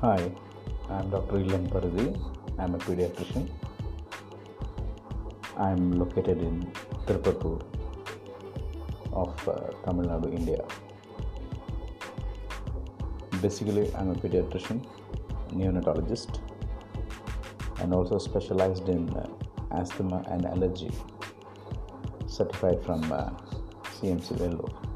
Hi, I'm Dr. Ilan Paradi. I'm a pediatrician. I'm located in Tirupattur of uh, Tamil Nadu, India. Basically, I'm a pediatrician, neonatologist, and also specialized in uh, asthma and allergy, certified from uh, CMC Vellore.